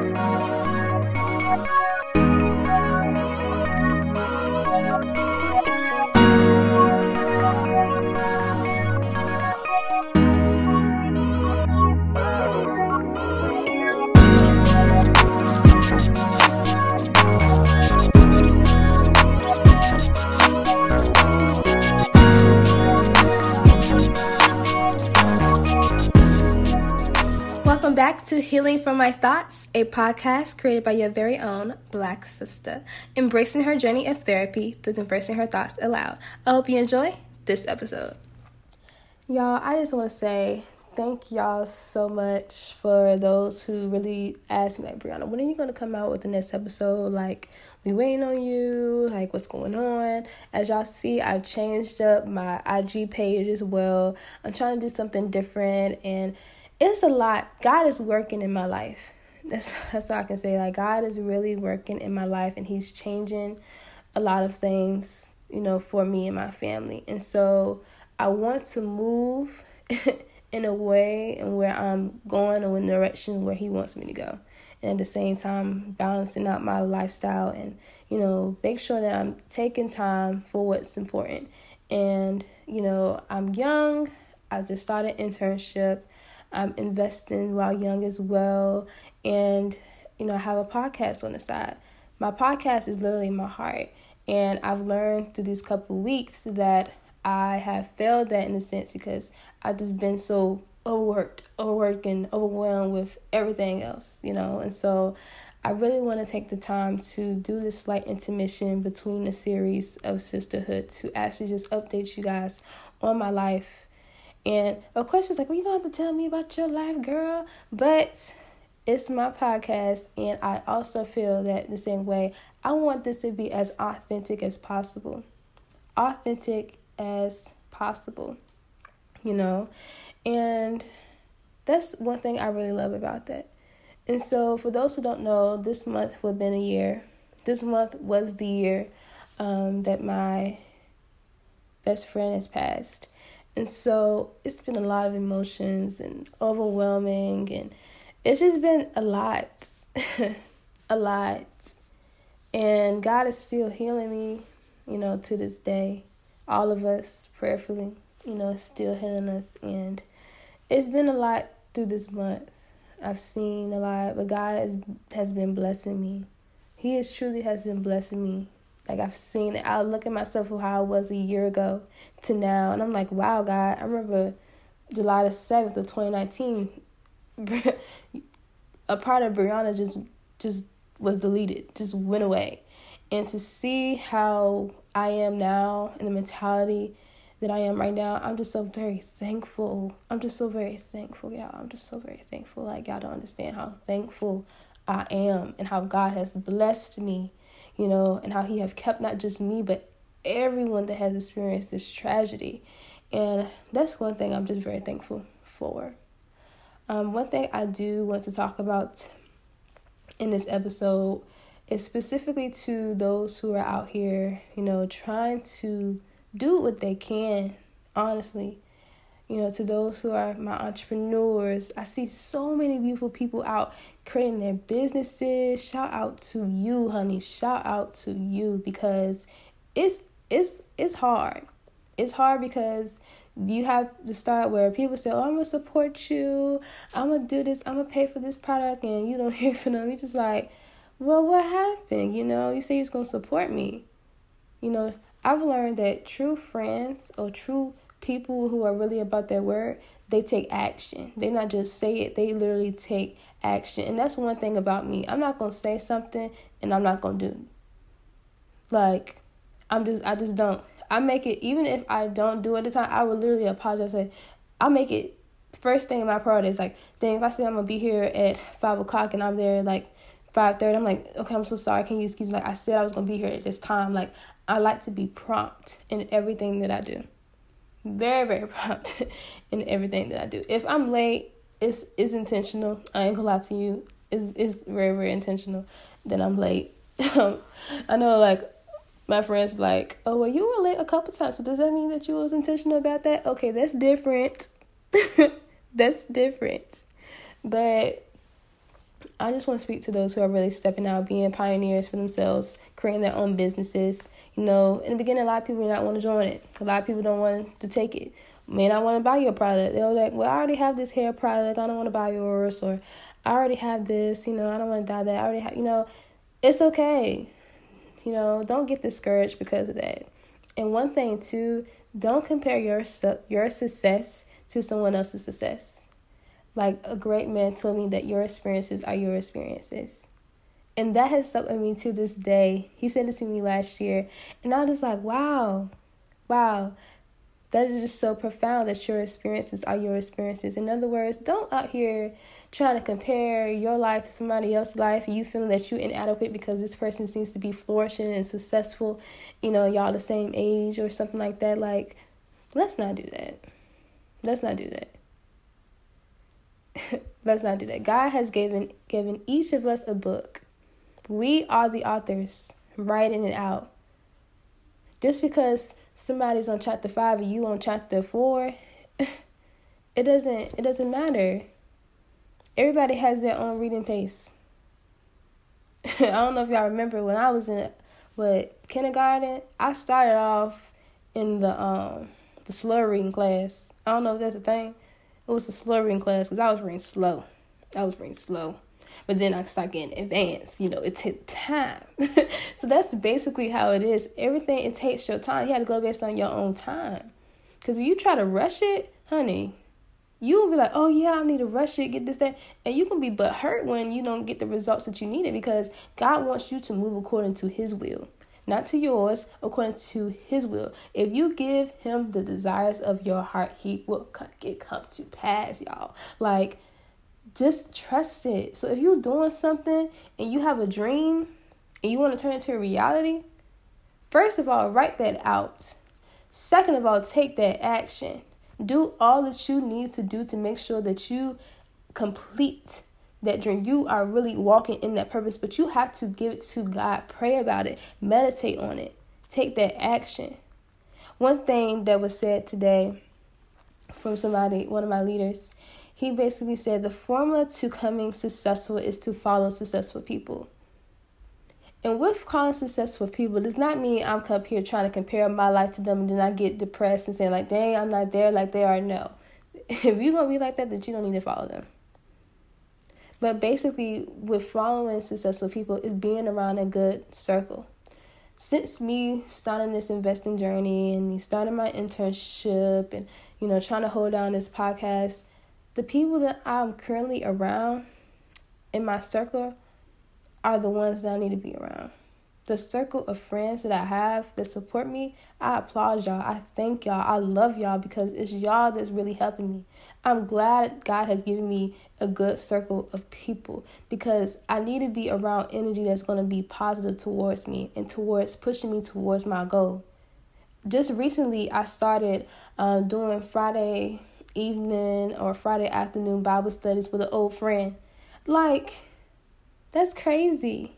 Música back to Healing from My Thoughts, a podcast created by your very own Black sister, embracing her journey of therapy through conversing her thoughts aloud. I hope you enjoy this episode. Y'all, I just want to say thank y'all so much for those who really asked me, like, Brianna, when are you going to come out with the next episode? Like, we waiting on you. Like, what's going on? As y'all see, I've changed up my IG page as well. I'm trying to do something different and it's a lot. God is working in my life. That's that's all I can say. Like God is really working in my life and he's changing a lot of things, you know, for me and my family. And so I want to move in a way and where I'm going in the direction where he wants me to go. And at the same time balancing out my lifestyle and, you know, make sure that I'm taking time for what's important. And, you know, I'm young. I just started internship I'm investing while young as well. And, you know, I have a podcast on the side. My podcast is literally my heart. And I've learned through these couple weeks that I have failed that in a sense because I've just been so overworked, overworked, and overwhelmed with everything else, you know. And so I really want to take the time to do this slight intermission between the series of sisterhood to actually just update you guys on my life and of course, she was like, Well, you don't have to tell me about your life, girl. But it's my podcast, and I also feel that the same way. I want this to be as authentic as possible. Authentic as possible, you know? And that's one thing I really love about that. And so, for those who don't know, this month would have been a year. This month was the year um, that my best friend has passed. And so it's been a lot of emotions and overwhelming, and it's just been a lot, a lot. And God is still healing me, you know, to this day. All of us, prayerfully, you know, still healing us. And it's been a lot through this month. I've seen a lot, but God has, has been blessing me. He has truly has been blessing me like I've seen it. I look at myself for how I was a year ago to now, and I'm like, wow, God. I remember July the seventh of 2019. a part of Brianna just just was deleted, just went away, and to see how I am now and the mentality that I am right now, I'm just so very thankful. I'm just so very thankful, y'all. I'm just so very thankful. Like y'all don't understand how thankful I am and how God has blessed me you know, and how he have kept not just me, but everyone that has experienced this tragedy. And that's one thing I'm just very thankful for. Um, one thing I do want to talk about in this episode is specifically to those who are out here, you know, trying to do what they can, honestly, you know, to those who are my entrepreneurs. I see so many beautiful people out creating their businesses. Shout out to you, honey. Shout out to you because it's it's it's hard. It's hard because you have to start where people say, "Oh, I'm gonna support you. I'm gonna do this. I'm gonna pay for this product," and you don't hear from them. You're just like, "Well, what happened?" You know, you say you're gonna support me. You know, I've learned that true friends or true people who are really about their word, they take action. They not just say it, they literally take action. And that's one thing about me. I'm not going to say something and I'm not going to do. Like I'm just I just don't. I make it even if I don't do it at the time, I will literally apologize say I make it first thing in my priority is like, dang, if I say I'm gonna be here at five o'clock and I'm there like five thirty, I'm like, okay, I'm so sorry, can you excuse me? Like I said I was gonna be here at this time. Like I like to be prompt in everything that I do very very prompt in everything that I do. If I'm late, it's it's intentional. I ain't gonna lie to you. It's it's very very intentional that I'm late. I know like my friends like, oh well, you were late a couple times. So does that mean that you was intentional about that? Okay, that's different. that's different. But I just want to speak to those who are really stepping out, being pioneers for themselves, creating their own businesses. You know, in the beginning, a lot of people may not want to join it. A lot of people don't want to take it. May not want to buy your product. They're like, well, I already have this hair product. I don't want to buy yours. Or I already have this. You know, I don't want to buy that. I already have, you know, it's okay. You know, don't get discouraged because of that. And one thing, too, don't compare your, your success to someone else's success like a great man told me that your experiences are your experiences. And that has stuck with me to this day. He said it to me last year. And I was just like, wow, wow. That is just so profound that your experiences are your experiences. In other words, don't out here trying to compare your life to somebody else's life and you feeling that you're inadequate because this person seems to be flourishing and successful, you know, y'all the same age or something like that. Like, let's not do that. Let's not do that. let's not do that. God has given given each of us a book. We are the authors writing it out. Just because somebody's on chapter five and you on chapter four, it doesn't it doesn't matter. Everybody has their own reading pace. I don't know if y'all remember when I was in what kindergarten, I started off in the um the slow reading class. I don't know if that's a thing. It was a slow reading class because I was reading slow. I was reading slow. But then I started getting advanced. You know, it took time. so that's basically how it is. Everything, it takes your time. You had to go based on your own time. Because if you try to rush it, honey, you will be like, oh yeah, I need to rush it, get this, that. And you can be but hurt when you don't get the results that you needed because God wants you to move according to his will not to yours, according to his will. If you give him the desires of your heart, he will get come to pass, y'all. Like, just trust it. So if you're doing something and you have a dream and you want to turn it to a reality, first of all, write that out. Second of all, take that action. Do all that you need to do to make sure that you complete that dream. You are really walking in that purpose, but you have to give it to God. Pray about it, meditate on it, take that action. One thing that was said today from somebody, one of my leaders, he basically said the formula to coming successful is to follow successful people. And with calling successful people does not mean I'm up here trying to compare my life to them and then I get depressed and saying like, dang, I'm not there like they are. No. If you're gonna be like that, then you don't need to follow them. But basically, with following successful people, is being around a good circle. Since me starting this investing journey and me starting my internship and you know trying to hold down this podcast, the people that I'm currently around in my circle are the ones that I need to be around the circle of friends that I have that support me, I applaud y'all. I thank y'all. I love y'all because it's y'all that's really helping me. I'm glad God has given me a good circle of people because I need to be around energy that's going to be positive towards me and towards pushing me towards my goal. Just recently, I started um, doing Friday evening or Friday afternoon Bible studies with an old friend. Like, that's crazy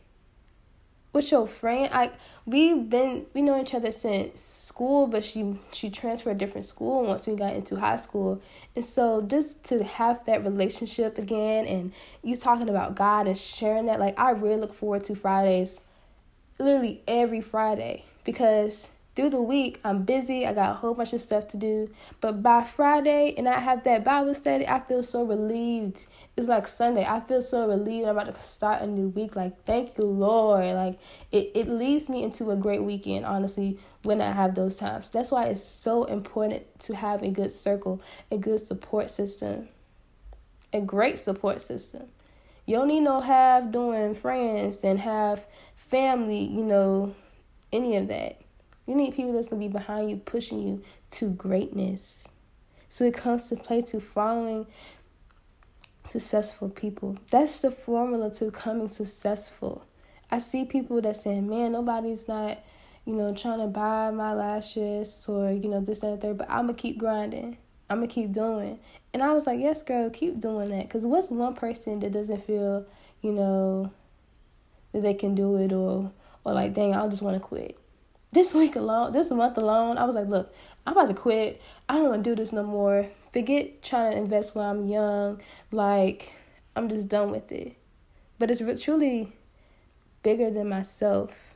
with your friend like we've been we know each other since school but she she transferred a different school once we got into high school. And so just to have that relationship again and you talking about god and sharing that like i really look forward to fridays literally every friday because through the week I'm busy, I got a whole bunch of stuff to do. But by Friday and I have that Bible study, I feel so relieved. It's like Sunday. I feel so relieved I'm about to start a new week. Like thank you, Lord. Like it, it leads me into a great weekend, honestly, when I have those times. That's why it's so important to have a good circle, a good support system. A great support system. You don't need no half doing friends and have family, you know, any of that you need people that's going to be behind you, pushing you to greatness. So it comes to play to following successful people. That's the formula to becoming successful. I see people that say, man, nobody's not, you know, trying to buy my lashes or, you know, this and that, but I'm going to keep grinding. I'm going to keep doing. And I was like, yes, girl, keep doing that. Because what's one person that doesn't feel, you know, that they can do it or, or like, dang, I just want to quit this week alone, this month alone, I was like, look, I'm about to quit. I don't want to do this no more. Forget trying to invest while I'm young. Like, I'm just done with it. but it's truly bigger than myself.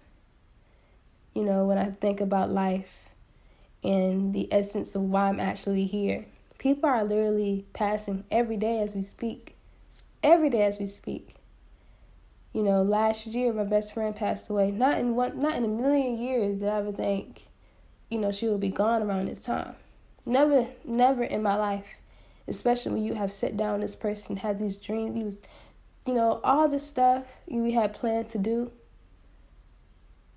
You know, when I think about life and the essence of why I'm actually here. People are literally passing every day as we speak. Every day as we speak. You know, last year my best friend passed away. Not in one not in a million years did I ever think, you know, she would be gone around this time. Never never in my life. Especially when you have sat down this person, had these dreams, was you know, all this stuff we had planned to do.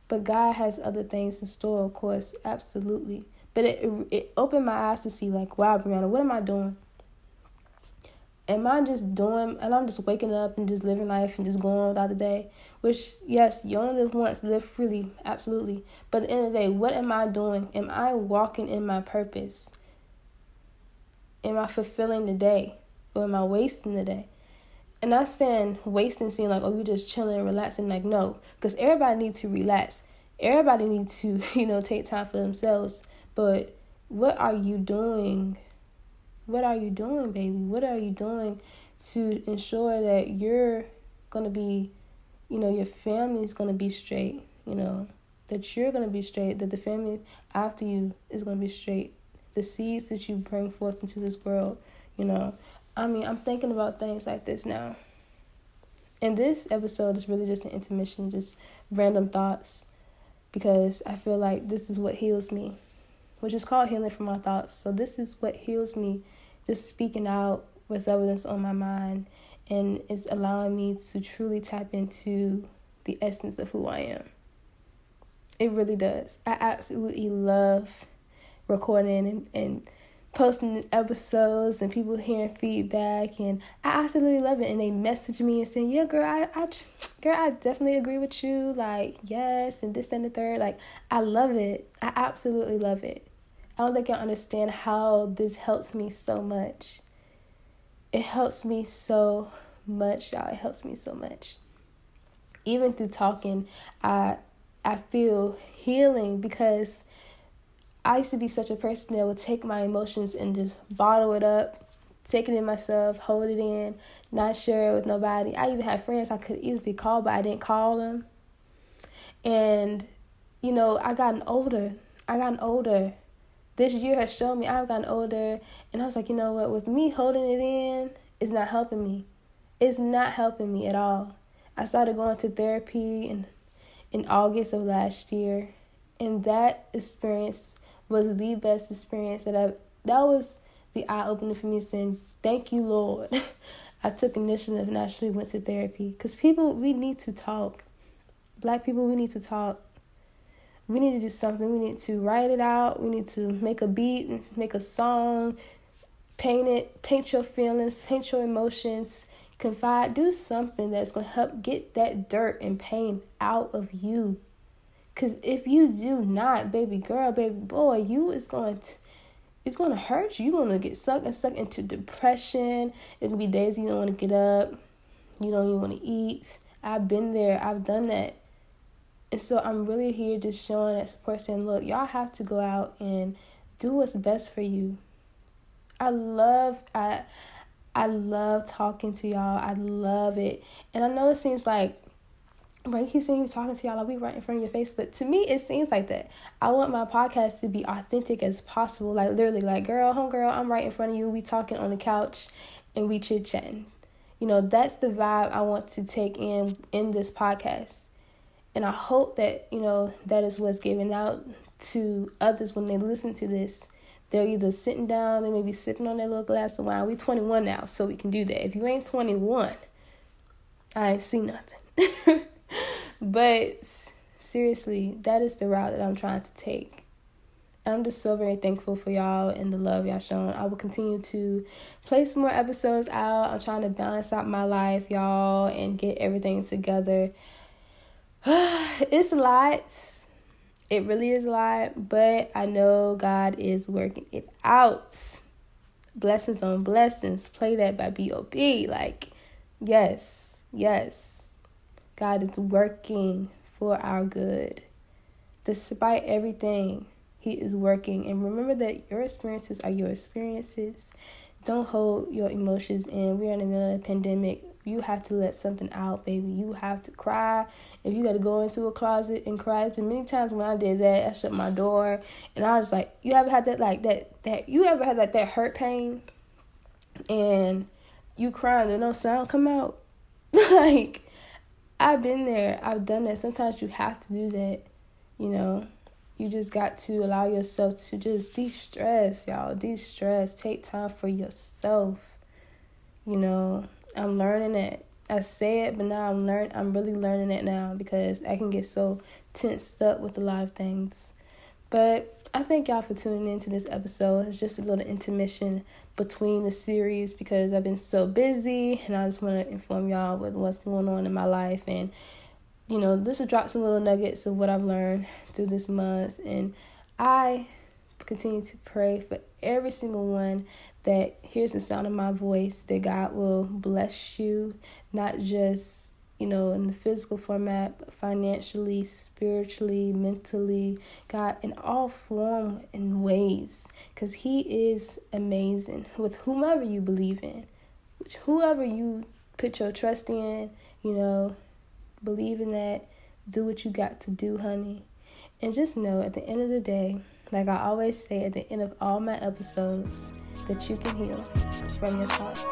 But God has other things in store, of course, absolutely. But it it opened my eyes to see like, wow, Brianna, what am I doing? Am I just doing and I'm just waking up and just living life and just going without the day? Which yes, you only live once, live freely, absolutely. But at the end of the day, what am I doing? Am I walking in my purpose? Am I fulfilling the day? Or am I wasting the day? And not saying wasting seem like, oh, you just chilling and relaxing. Like, no, because everybody needs to relax. Everybody needs to, you know, take time for themselves. But what are you doing? What are you doing, baby? What are you doing to ensure that you're going to be, you know, your family's going to be straight, you know, that you're going to be straight, that the family after you is going to be straight, the seeds that you bring forth into this world, you know, I mean, I'm thinking about things like this now. And this episode is really just an intermission, just random thoughts, because I feel like this is what heals me, which is called healing from my thoughts. So, this is what heals me, just speaking out what's evidence on my mind, and it's allowing me to truly tap into the essence of who I am. It really does. I absolutely love recording and, and posting episodes and people hearing feedback and I absolutely love it and they message me and saying yeah girl I, I girl I definitely agree with you like yes and this and the third like I love it I absolutely love it I don't think I understand how this helps me so much it helps me so much y'all it helps me so much even through talking I I feel healing because I used to be such a person that would take my emotions and just bottle it up, take it in myself, hold it in, not share it with nobody. I even had friends I could easily call, but I didn't call them. And, you know, I gotten older. I gotten older. This year has shown me I've gotten older. And I was like, you know what? With me holding it in, it's not helping me. It's not helping me at all. I started going to therapy in in August of last year. And that experience was the best experience that I've. That was the eye opener for me, saying, "Thank you, Lord." I took initiative and actually went to therapy because people we need to talk. Black people, we need to talk. We need to do something. We need to write it out. We need to make a beat, make a song, paint it, paint your feelings, paint your emotions, confide, do something that's going to help get that dirt and pain out of you. Cause if you do not, baby girl, baby boy, you is going to it's gonna hurt you. You're gonna get sucked and sucked into depression. It can be days you don't want to get up, you don't even want to eat. I've been there, I've done that. And so I'm really here just showing that support saying, look, y'all have to go out and do what's best for you. I love I I love talking to y'all. I love it. And I know it seems like right? He's you talking to y'all like we right in front of your face. But to me, it seems like that. I want my podcast to be authentic as possible. Like literally, like girl, homegirl, I'm right in front of you. We talking on the couch, and we chit chatting. You know, that's the vibe I want to take in in this podcast, and I hope that you know that is what's given out to others when they listen to this. They're either sitting down, they may be sipping on their little glass of wine. We're 21 now, so we can do that. If you ain't 21, I ain't see nothing. but seriously, that is the route that I'm trying to take. I'm just so very thankful for y'all and the love y'all shown. I will continue to place more episodes out. I'm trying to balance out my life, y'all, and get everything together. it's a lot. It really is a lot, but I know God is working it out. Blessings on blessings. Play that by B.O.B. Like, yes, yes. God is working for our good. Despite everything, He is working. And remember that your experiences are your experiences. Don't hold your emotions in. We're in the middle of a pandemic. You have to let something out, baby. You have to cry. If you got to go into a closet and cry, it's been many times when I did that. I shut my door, and I was like, you ever had that like that that you ever had like that hurt pain, and you crying and no sound come out, like. I've been there. I've done that. Sometimes you have to do that, you know. You just got to allow yourself to just de stress, y'all. De stress. Take time for yourself. You know, I'm learning it. I say it, but now I'm learn. I'm really learning it now because I can get so tensed up with a lot of things. But I thank y'all for tuning into this episode. It's just a little intermission between the series because I've been so busy and I just want to inform y'all with what's going on in my life and you know, this will drop some little nuggets of what I've learned through this month. And I continue to pray for every single one that hears the sound of my voice, that God will bless you, not just, you know, in the physical format, but financially, spiritually, mentally, God, in all form and ways. Because He is amazing with whomever you believe in, which whoever you put your trust in, you know, Believe in that. Do what you got to do, honey. And just know at the end of the day, like I always say at the end of all my episodes, that you can heal from your thoughts.